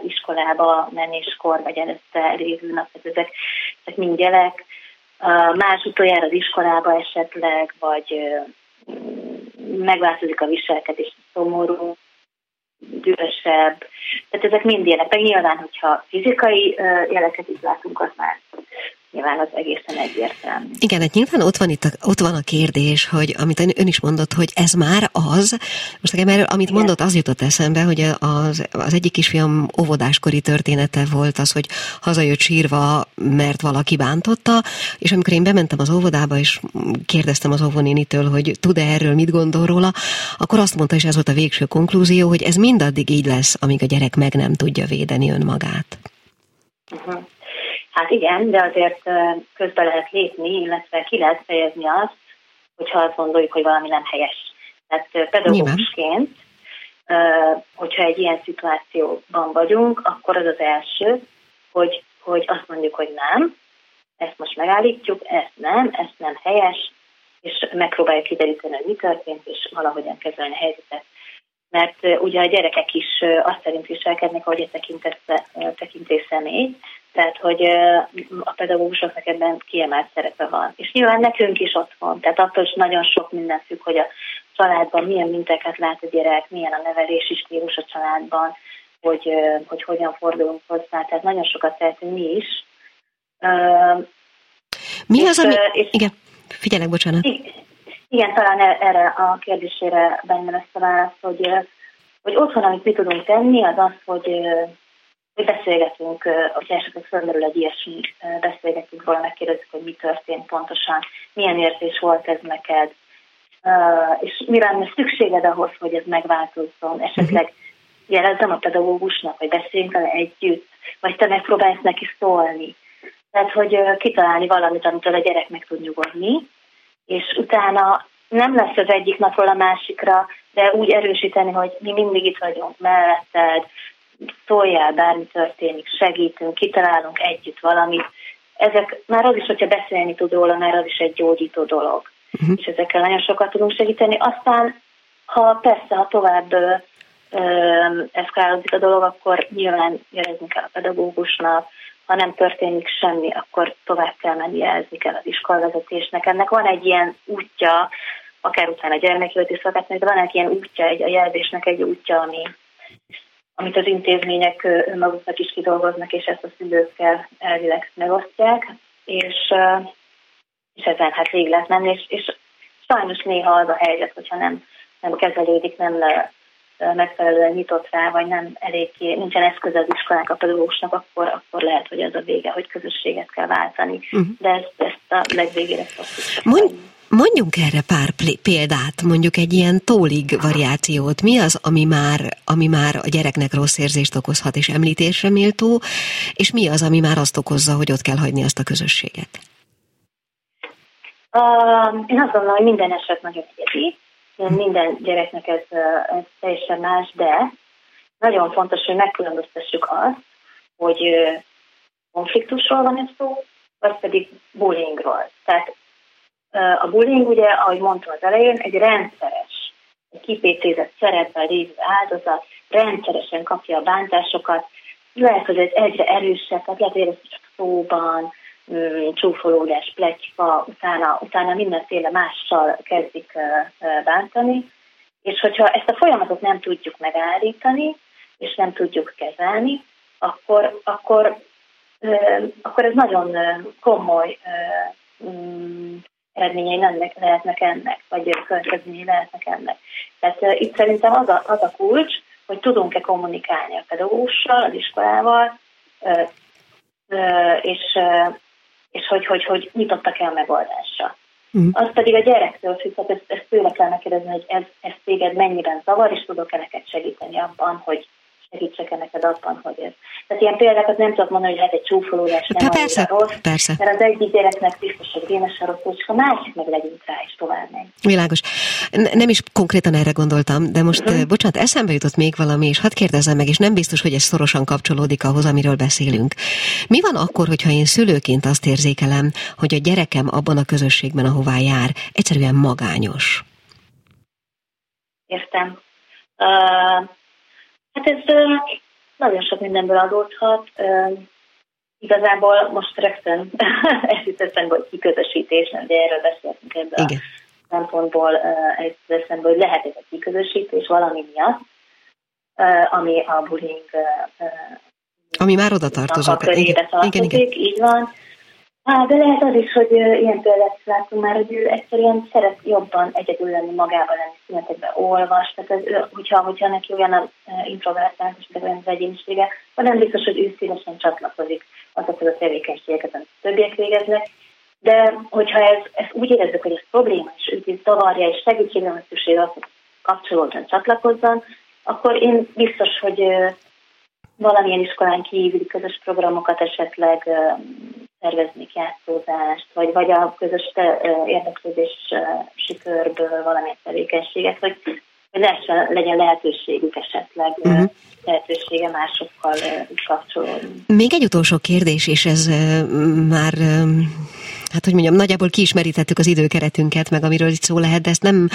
iskolába menéskor, vagy előtte lévő nap, ezek, ezek mind jelek. Más utoljára az iskolába esetleg, vagy megváltozik a viselkedés, szomorú, dühösebb. Tehát ezek mind ilyenek. Meg nyilván, hogyha fizikai jeleket is látunk, az már nyilván az egészen egyértelmű. Igen, hát nyilván ott van, itt a, ott van a kérdés, hogy amit ön is mondott, hogy ez már az, most nekem erről, amit Igen. mondott, az jutott eszembe, hogy az, az egyik kisfiam óvodáskori története volt az, hogy hazajött sírva, mert valaki bántotta, és amikor én bementem az óvodába, és kérdeztem az óvonénitől, hogy tud-e erről, mit gondol róla, akkor azt mondta, és ez volt a végső konklúzió, hogy ez mindaddig így lesz, amíg a gyerek meg nem tudja védeni önmagát. Uh-huh. Hát igen, de azért közben lehet lépni, illetve ki lehet fejezni azt, hogyha azt gondoljuk, hogy valami nem helyes. Tehát pedagógusként, hogyha egy ilyen szituációban vagyunk, akkor az az első, hogy, hogy azt mondjuk, hogy nem, ezt most megállítjuk, ezt nem, ezt nem helyes, és megpróbáljuk kideríteni, hogy mi történt, és valahogyan kezelni a helyzetet. Mert ugye a gyerekek is azt szerint viselkednek, ahogy a tekintés személy, tehát, hogy a pedagógusoknak ebben kiemelt szerepe van. És nyilván nekünk is ott van. Tehát attól is nagyon sok minden függ, hogy a családban milyen minteket lát a gyerek, milyen a nevelési stílus a családban, hogy, hogy hogyan fordulunk hozzá. Tehát nagyon sokat tehetünk mi is. Mi és, az, ami... És, igen, figyelek, bocsánat. Igen, talán e- erre a kérdésére bennem ezt a válasz, hogy, hogy otthon, amit mi tudunk tenni, az az, hogy mi beszélgetünk, hogyha esetleg felmerül egy ilyesmi, beszélgetünk róla, megkérdezzük, hogy mi történt pontosan, milyen érzés volt ez neked, és mi lenne szükséged ahhoz, hogy ez megváltozzon, esetleg jelezzem a pedagógusnak, vagy beszéljünk vele együtt, vagy te megpróbálsz neki szólni. Tehát, hogy kitalálni valamit, amitől a gyerek meg tud nyugodni, és utána nem lesz az egyik napról a másikra, de úgy erősíteni, hogy mi mindig itt vagyunk melletted, szóljál, bármi történik, segítünk, kitalálunk együtt valamit. Ezek már az is, hogyha beszélni tud róla, már az is egy gyógyító dolog. Uh-huh. És ezekkel nagyon sokat tudunk segíteni. Aztán, ha persze, ha tovább ö, eszkálódik a dolog, akkor nyilván jelezni kell a pedagógusnak, ha nem történik semmi, akkor tovább kell menni, jelezni kell az iskolavezetésnek. Ennek van egy ilyen útja, akár utána a gyermekületi szakátnak, de van egy ilyen útja, egy, a jelzésnek egy útja, ami, amit az intézmények önmaguknak is kidolgoznak, és ezt a szülőkkel elvileg megosztják, és, és ezen hát végig lehet menni, és, és sajnos néha az a helyzet, hogyha nem, nem kezelődik, nem megfelelően nyitott rá, vagy nem eléggé, nincsen eszköz az iskolák a pedagógusnak, akkor, akkor lehet, hogy az a vége, hogy közösséget kell váltani. Uh-huh. De ezt, ezt a legvégére Mondj, Mondjunk erre pár példát, mondjuk egy ilyen tólig variációt. Mi az, ami már, ami már a gyereknek rossz érzést okozhat és említésre méltó, és mi az, ami már azt okozza, hogy ott kell hagyni azt a közösséget? Uh, én azt gondolom, hogy minden eset nagyon egyedi, minden gyereknek ez, ez teljesen más, de nagyon fontos, hogy megkülönböztessük azt, hogy konfliktusról van ez szó, vagy pedig bullyingról. Tehát a bullying ugye, ahogy mondtam az elején, egy rendszeres, egy kipécézett szerepel lévő áldozat, rendszeresen kapja a bántásokat, lehet, hogy ez egyre erősebb, tehát lehet, hogy csak szóban, csúfolódás, pletyka, utána, utána mindenféle mással kezdik bántani, és hogyha ezt a folyamatot nem tudjuk megállítani, és nem tudjuk kezelni, akkor, akkor, akkor ez nagyon komoly mm, eredményei nem lehetnek ennek, vagy következményei lehetnek ennek. Tehát itt szerintem az a, az a kulcs, hogy tudunk-e kommunikálni a pedagógussal, az iskolával, és, és hogy, hogy, hogy nyitottak-e a megoldásra. Mm. Az pedig a gyerektől függ, tehát ezt, ezt tőle kell megkérdezni, hogy ez, ez téged mennyiben zavar, és tudok-e neked segíteni abban, hogy segítsek-e neked abban, hogy ez. Tehát ilyen példákat nem tudok mondani, hogy hát egy csúfolódás nem persze, rossz, persze. mert az egyik gyereknek biztos, hogy rémes a rossz, és a másik meg legyünk rá, és tovább megy. Világos. Nem is konkrétan erre gondoltam, de most, uh-huh. bocsánat, eszembe jutott még valami, és hadd kérdezzem meg, és nem biztos, hogy ez szorosan kapcsolódik ahhoz, amiről beszélünk. Mi van akkor, hogyha én szülőként azt érzékelem, hogy a gyerekem abban a közösségben, ahová jár, egyszerűen magányos? Értem. Uh, Hát ez nagyon sok mindenből adódhat. Igazából most rögtön ezt hiszem, hogy kiközösítés, de erről beszéltünk ebből Igen. a szempontból, egy eszembe, hogy lehet ez a kiközösítés valami miatt, ami a bullying ami már oda tartozott. A igen, igen, igen. így van. Hát, de lehet az is, hogy ilyen példát látunk már, hogy ő egyszerűen szeret jobban egyedül lenni, magában lenni, szünetekben olvas, tehát ez, hogyha, hogyha neki olyan a introvertált, és olyan az egyénisége, nem biztos, hogy ő szívesen csatlakozik azokhoz a tevékenységeket, amit többiek végeznek, de hogyha ez, ez úgy érezzük, hogy ez probléma, és őt zavarja, és segítségre van szükség az, hogy kapcsolódjon, csatlakozzon, akkor én biztos, hogy valamilyen iskolán kívüli közös programokat esetleg szervezni játszódást, vagy, vagy a közös érdeklődés sikörből valamilyen tevékenységet, vagy, hogy lehessen, legyen lehetőségük esetleg uh-huh. lehetősége másokkal kapcsolódni. Még egy utolsó kérdés, és ez már hát hogy mondjam, nagyjából kiismerítettük az időkeretünket, meg amiről itt szó lehet, de ezt nem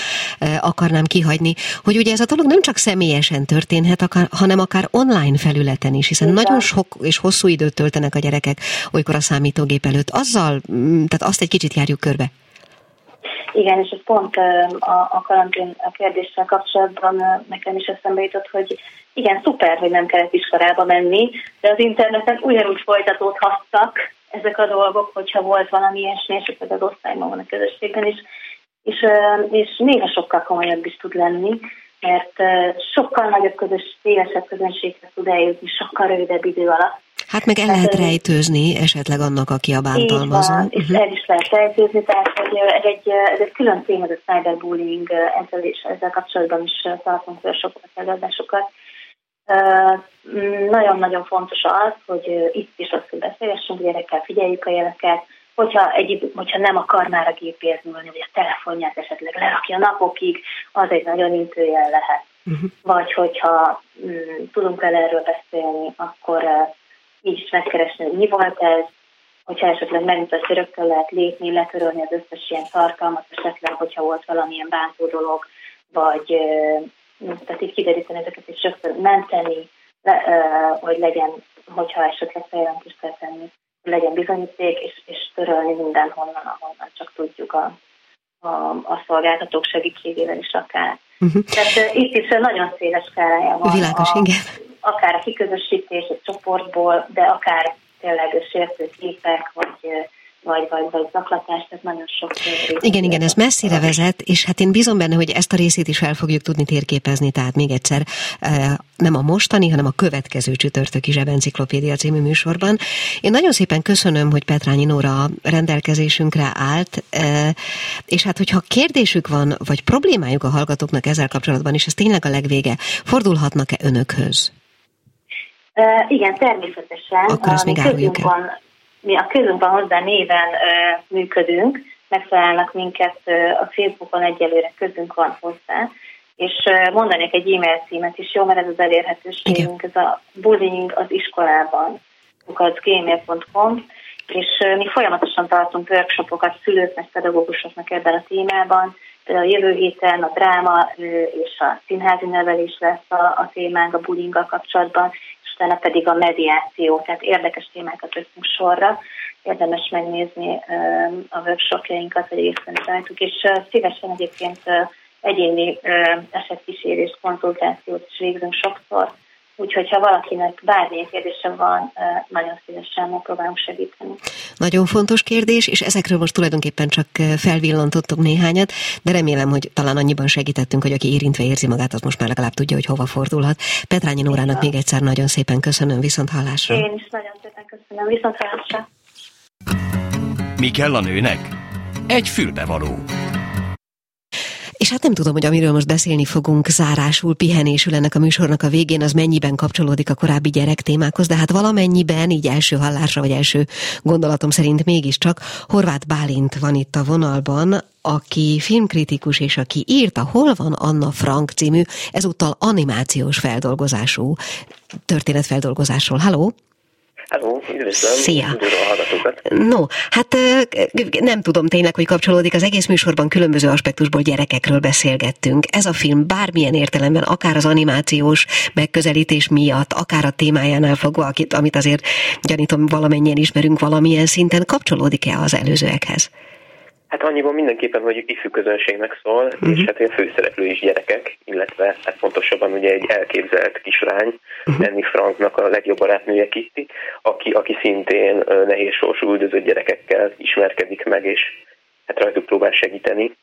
akarnám kihagyni, hogy ugye ez a dolog nem csak személyesen történhet, akár, hanem akár online felületen is, hiszen Igen. nagyon sok és hosszú időt töltenek a gyerekek olykor a számítógép előtt. Azzal, mm, tehát azt egy kicsit járjuk körbe. Igen, és ez pont a, a karantén a kérdéssel kapcsolatban nekem is eszembe jutott, hogy igen, szuper, hogy nem kellett iskolába menni, de az interneten ugyanúgy folytatódhattak ezek a dolgok, hogyha volt valami ilyesmi, és az osztályban van a közösségben is, és, és néha sokkal komolyabb is tud lenni, mert sokkal nagyobb közös, szélesebb közönséghez tud eljutni sokkal rövidebb idő alatt. Hát meg el tehát, lehet rejtőzni esetleg annak, aki a bántalmazó. Van, és uh-huh. el is lehet rejtőzni, tehát hogy ez egy, ez egy külön téma, ez a cyberbullying, ezzel, és ezzel kapcsolatban is tartunk sokat előadásokat. Nagyon-nagyon fontos az, hogy itt is azt, hogy beszélgessünk gyerekkel, figyeljük a jeleket, hogyha, egy, hogyha nem akar már a gépért ülni, vagy a telefonját esetleg lerakja napokig, az egy nagyon intőjel lehet. Uh-huh. Vagy hogyha mm, tudunk vele erről beszélni, akkor uh, így is megkeresni, hogy mi volt ez, hogyha esetleg megmutatja, hogy rögtön lehet lépni, letörölni az összes ilyen tartalmat, esetleg, hogyha volt valamilyen bántó dolog, vagy uh, tehát így kideríteni ezeket, és rögtön menteni, le, hogy legyen, hogyha esetleg feljelentést kell tenni, legyen bizonyíték, és, és törölni mindenhonnan, ahonnan csak tudjuk a, a, a szolgáltatók segítségével is akár. Uh-huh. Tehát uh, itt is nagyon széles skálája van. Világos, a, igen. Akár a kiközösítés egy csoportból, de akár tényleg sértő képek, vagy vagy, vagy, vagy zaklatás, tehát nagyon sok Igen, igen, ez messzire vezet, és hát én bízom benne, hogy ezt a részét is el fogjuk tudni térképezni, tehát még egyszer nem a mostani, hanem a következő csütörtöki zsebenciklopédia című műsorban. Én nagyon szépen köszönöm, hogy Petrányi Nóra rendelkezésünkre állt, és hát hogyha kérdésük van, vagy problémájuk a hallgatóknak ezzel kapcsolatban, és ez tényleg a legvége, fordulhatnak-e önökhöz? Uh, igen, természetesen. Akkor ezt még áruljuk el. Van, mi a közünkben hozzá néven működünk, megfelelnek minket a Facebookon egyelőre közünk van hozzá, és mondanék egy e-mail címet is, jó, mert ez az elérhetőségünk, ez a bullying az iskolában, az gmail.com, és mi folyamatosan tartunk workshopokat szülőknek, pedagógusoknak ebben a témában, a jövő héten a dráma és a színházi nevelés lesz a, a témánk a bullyinggal kapcsolatban, utána pedig a mediáció, tehát érdekes témákat veszünk sorra. Érdemes megnézni a workshopjainkat, vagy rajtuk, és szívesen egyébként egyéni esetkísérés, konzultációt is végzünk sokszor, Úgyhogy, ha valakinek bármilyen kérdése van, nagyon szívesen megpróbálunk segíteni. Nagyon fontos kérdés, és ezekről most tulajdonképpen csak felvillantottuk néhányat, de remélem, hogy talán annyiban segítettünk, hogy aki érintve érzi magát, az most már legalább tudja, hogy hova fordulhat. Petrányi Nórának még egyszer nagyon szépen köszönöm, viszont hallásra. Én is nagyon szépen köszönöm, viszont hallásra. Mi kell a nőnek? Egy fülbevaló. És hát nem tudom, hogy amiről most beszélni fogunk zárásul, pihenésül ennek a műsornak a végén, az mennyiben kapcsolódik a korábbi gyerek témákhoz, de hát valamennyiben, így első hallásra, vagy első gondolatom szerint mégiscsak Horváth Bálint van itt a vonalban, aki filmkritikus és aki írta Hol van Anna Frank című, ezúttal animációs feldolgozású történetfeldolgozásról. Halló! Hello, üdvözlöm, Szia. No, hát nem tudom tényleg, hogy kapcsolódik. Az egész műsorban különböző aspektusból gyerekekről beszélgettünk. Ez a film bármilyen értelemben, akár az animációs megközelítés miatt, akár a témájánál fogva, amit azért gyanítom valamennyien ismerünk valamilyen szinten, kapcsolódik-e az előzőekhez? Hát annyiban mindenképpen, hogy ifjú közönségnek szól, uh-huh. és hát a főszereplő is gyerekek, illetve hát pontosabban ugye egy elképzelt kislány, uh-huh. Annie Franknak a legjobb barátnője Kitty, aki, aki szintén nehéz sorsú üldözött gyerekekkel ismerkedik meg, és hát rajtuk próbál segíteni.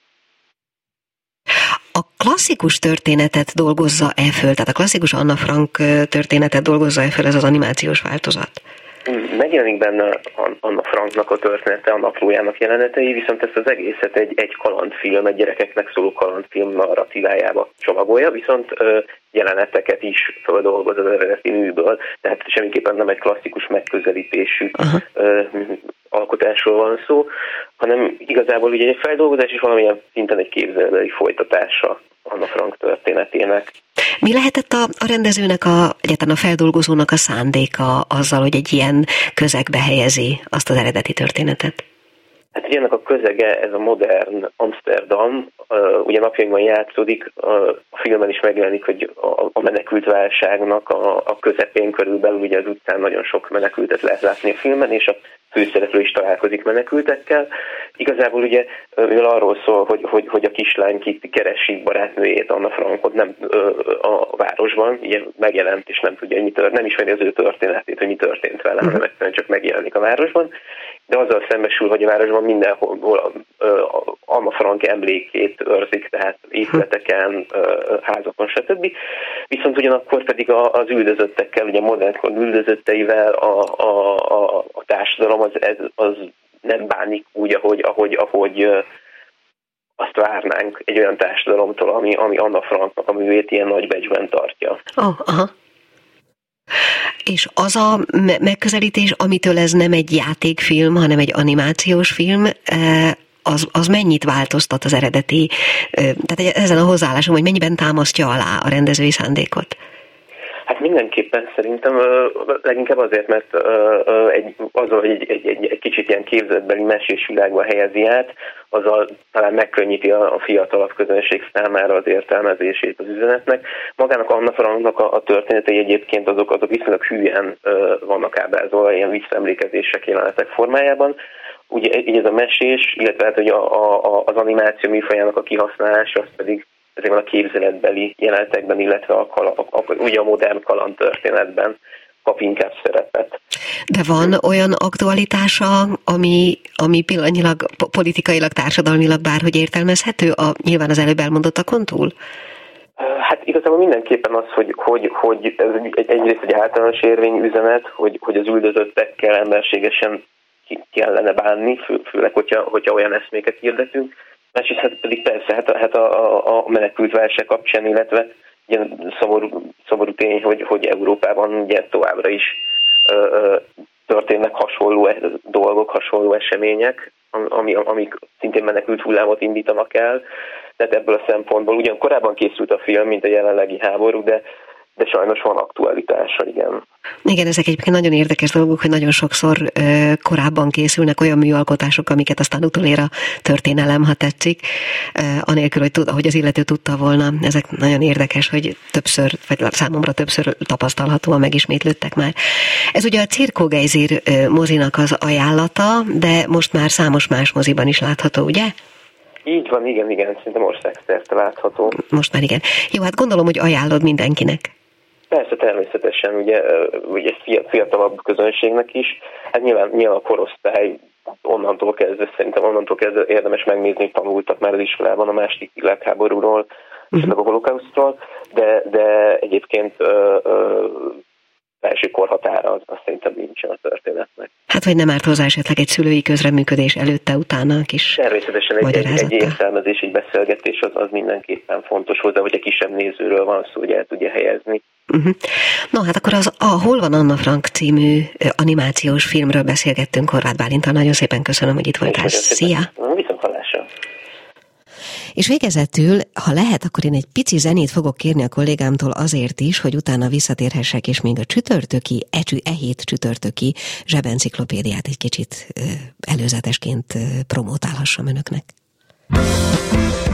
A klasszikus történetet dolgozza-e föl, tehát a klasszikus Anna Frank történetet dolgozza-e föl ez az animációs változat? Megjelenik benne Anna Franknak a története, a naplójának jelenetei, viszont ezt az egészet egy, egy kalandfilm, egy gyerekeknek szóló kalandfilm narratívájába csomagolja, viszont jeleneteket is földolgoz az eredeti műből, tehát semmiképpen nem egy klasszikus megközelítésű ö, alkotásról van szó, hanem igazából ugye egy feldolgozás és valamilyen szinten egy képzelői folytatása Anna Frank történetének. Mi lehetett a, a rendezőnek, a, egyáltalán a feldolgozónak a szándéka azzal, hogy egy ilyen közegbe helyezi azt az eredeti történetet? Hát ugye ennek a közege, ez a modern Amsterdam, ugye napjainkban játszódik, a filmben is megjelenik, hogy a, menekült válságnak a, közepén körülbelül, ugye az utcán nagyon sok menekültet lehet látni a filmen, és a főszereplő is találkozik menekültekkel. Igazából ugye, mivel arról szól, hogy, hogy, hogy a kislány Kitty keresi barátnőjét, Anna Frankot nem a városban, ugye megjelent, és nem tudja, hogy mi tört, nem ismeri az ő történetét, hogy mi történt vele, hanem egyszerűen csak megjelenik a városban, de azzal szembesül, hogy a városban mindenhol Anna Frank emlékét őrzik, tehát épületeken, házakon, stb. Viszont ugyanakkor pedig az üldözöttekkel, ugye modern üldözötteivel a, a, a, a társadalom az, az nem bánik úgy, ahogy, ahogy, ahogy azt várnánk egy olyan társadalomtól, ami, ami Anna Franknak a művét ilyen nagy becsben tartja. Oh, aha. És az a megközelítés, amitől ez nem egy játékfilm, hanem egy animációs film, az, az mennyit változtat az eredeti, tehát ezen a hozzáállásom, hogy mennyiben támasztja alá a rendezői szándékot? Hát mindenképpen szerintem leginkább azért, mert egy, azzal, hogy egy, egy, egy, egy kicsit ilyen képzetbeli mesés világba helyezi át, azzal talán megkönnyíti a, a fiatalabb közönség számára az értelmezését az üzenetnek. Magának Anna Franknak a, a történetei egyébként azok, azok viszonylag hülyen vannak ábrázolva, ilyen visszaemlékezések jelenetek formájában, ugye így ez a mesés, illetve hát, hogy a, a, az animáció műfajának a kihasználása, az pedig ezekben a képzeletbeli jelenetekben, illetve a, a, a, ugye a modern kaland történetben kap inkább szerepet. De van olyan aktualitása, ami, ami pillanatnyilag politikailag, társadalmilag bárhogy értelmezhető, a, nyilván az előbb elmondottakon túl? Hát igazából mindenképpen az, hogy, hogy, hogy ez egy, egyrészt egy általános érvény üzenet, hogy, hogy az üldözöttekkel emberségesen kellene bánni, fő, főleg, hogyha, hogyha olyan eszméket hirdetünk. Másrészt hát pedig persze, hát hát a, a, a menekült válság kapcsán, illetve ugye szomorú, szomorú tény, hogy, hogy Európában ugye továbbra is ö, ö, történnek hasonló e, dolgok, hasonló események, ami, amik szintén menekült hullámot indítanak el. Tehát ebből a szempontból ugyan korábban készült a film, mint a jelenlegi háború, de de sajnos van aktualitása, igen. Igen, ezek egyébként nagyon érdekes dolgok, hogy nagyon sokszor ö, korábban készülnek olyan műalkotások, amiket aztán utolér a történelem, ha tetszik, ö, anélkül, hogy, tud, hogy az illető tudta volna. Ezek nagyon érdekes, hogy többször, vagy számomra többször tapasztalhatóan megismétlődtek már. Ez ugye a Cirkó Geizir mozinak az ajánlata, de most már számos más moziban is látható, ugye? Így van, igen, igen, szerintem országszerte látható. Most már igen. Jó, hát gondolom, hogy ajánlod mindenkinek. Persze, természetesen, ugye, ugye fiatalabb közönségnek is. Hát nyilván, nyilván a korosztály onnantól kezdve, szerintem onnantól kezdve érdemes megnézni, hogy tanultak már az iskolában a második világháborúról, uh-huh. a holokausztról, de, de egyébként ö, ö, felső korhatára az, az szerintem nincsen a történetnek. Hát, hogy nem árt hozzá esetleg egy szülői közreműködés előtte, utána is Természetesen egy, egy, egy értelmezés, egy beszélgetés az, az mindenképpen fontos hozzá, hogy egy kisebb nézőről van szó, hogy el tudja helyezni. Uh-huh. No, hát akkor az a Hol van Anna Frank című animációs filmről beszélgettünk Horváth Bálintal. Nagyon szépen köszönöm, hogy itt voltál. Szia! Viszont! És végezetül, ha lehet, akkor én egy pici zenét fogok kérni a kollégámtól azért is, hogy utána visszatérhessek, és még a csütörtöki, ecsü, e hét csütörtöki zsebenciklopédiát egy kicsit előzetesként promotálhassam önöknek. utámban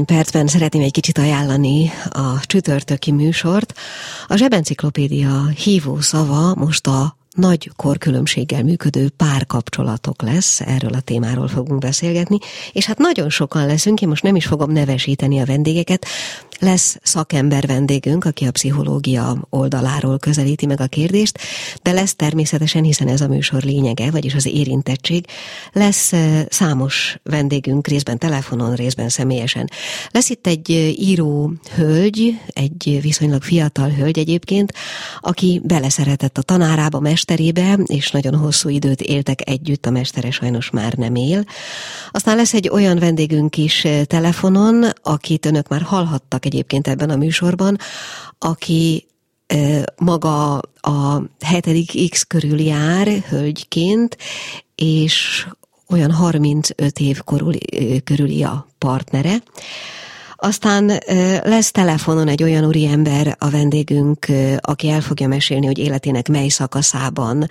néhány percben szeretném egy kicsit ajánlani a csütörtöki műsort. A Zsebenciklopédia hívó szava most a nagy korkülönbséggel működő párkapcsolatok lesz, erről a témáról fogunk beszélgetni, és hát nagyon sokan leszünk, én most nem is fogom nevesíteni a vendégeket, lesz szakember vendégünk, aki a pszichológia oldaláról közelíti meg a kérdést, de lesz természetesen, hiszen ez a műsor lényege, vagyis az érintettség, lesz számos vendégünk, részben telefonon, részben személyesen. Lesz itt egy író hölgy, egy viszonylag fiatal hölgy egyébként, aki beleszeretett a tanárába, mesterébe, és nagyon hosszú időt éltek együtt, a mestere sajnos már nem él. Aztán lesz egy olyan vendégünk is telefonon, akit önök már hallhattak egyébként ebben a műsorban, aki maga a hetedik X körül jár hölgyként, és olyan 35 év korul, körüli a partnere. Aztán lesz telefonon egy olyan úriember a vendégünk, aki el fogja mesélni, hogy életének mely szakaszában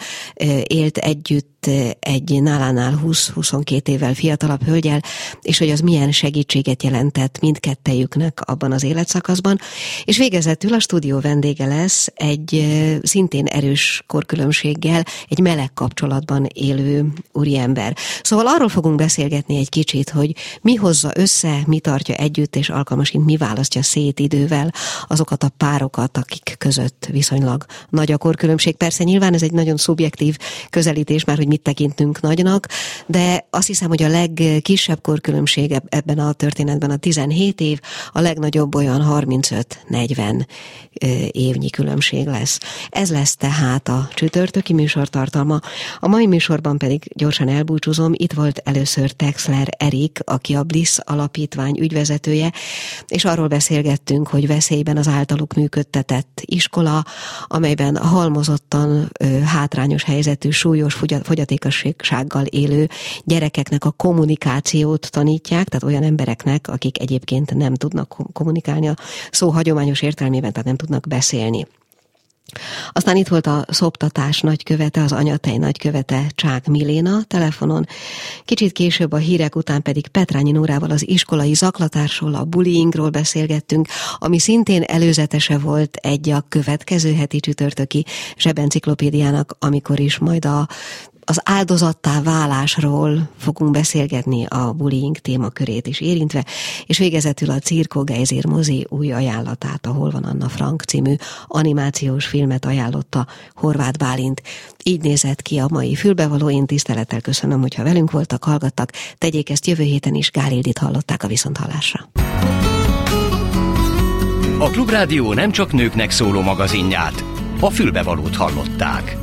élt együtt egy nálánál 20-22 évvel fiatalabb hölgyel, és hogy az milyen segítséget jelentett mindkettejüknek abban az életszakaszban. És végezetül a stúdió vendége lesz egy szintén erős korkülönbséggel, egy meleg kapcsolatban élő úriember. Szóval arról fogunk beszélgetni egy kicsit, hogy mi hozza össze, mi tartja együtt, és alkalmasint mi választja szét idővel azokat a párokat, akik között viszonylag nagy a korkülönbség. Persze nyilván ez egy nagyon szubjektív közelítés, már hogy mit tekintünk nagynak, de azt hiszem, hogy a legkisebb korkülönbség ebben a történetben a 17 év, a legnagyobb olyan 35-40 évnyi különbség lesz. Ez lesz tehát a csütörtöki műsor tartalma. A mai műsorban pedig gyorsan elbúcsúzom. Itt volt először Texler Erik, aki a Bliss alapítvány ügyvezetője, és arról beszélgettünk, hogy veszélyben az általuk működtetett iskola, amelyben halmozottan hátrányos helyzetű, súlyos fogyatékossággal élő gyerekeknek a kommunikációt tanítják, tehát olyan embereknek, akik egyébként nem tudnak kommunikálni a szó hagyományos értelmében, tehát nem tudnak beszélni. Aztán itt volt a szoptatás nagykövete, az anyatej nagykövete Csák Miléna telefonon. Kicsit később a hírek után pedig Petrányi Nórával az iskolai zaklatásról, a bullyingról beszélgettünk, ami szintén előzetese volt egy a következő heti csütörtöki zsebenciklopédiának, amikor is majd a az áldozattá válásról fogunk beszélgetni a bullying témakörét is érintve, és végezetül a Cirko Geizér mozi új ajánlatát, ahol van Anna Frank című animációs filmet ajánlotta Horváth Bálint. Így nézett ki a mai fülbevaló, én tisztelettel köszönöm, hogyha velünk voltak, hallgattak, tegyék ezt jövő héten is, Gálildit hallották a viszonthallásra. A Klubrádió nem csak nőknek szóló magazinját, a fülbevalót hallották.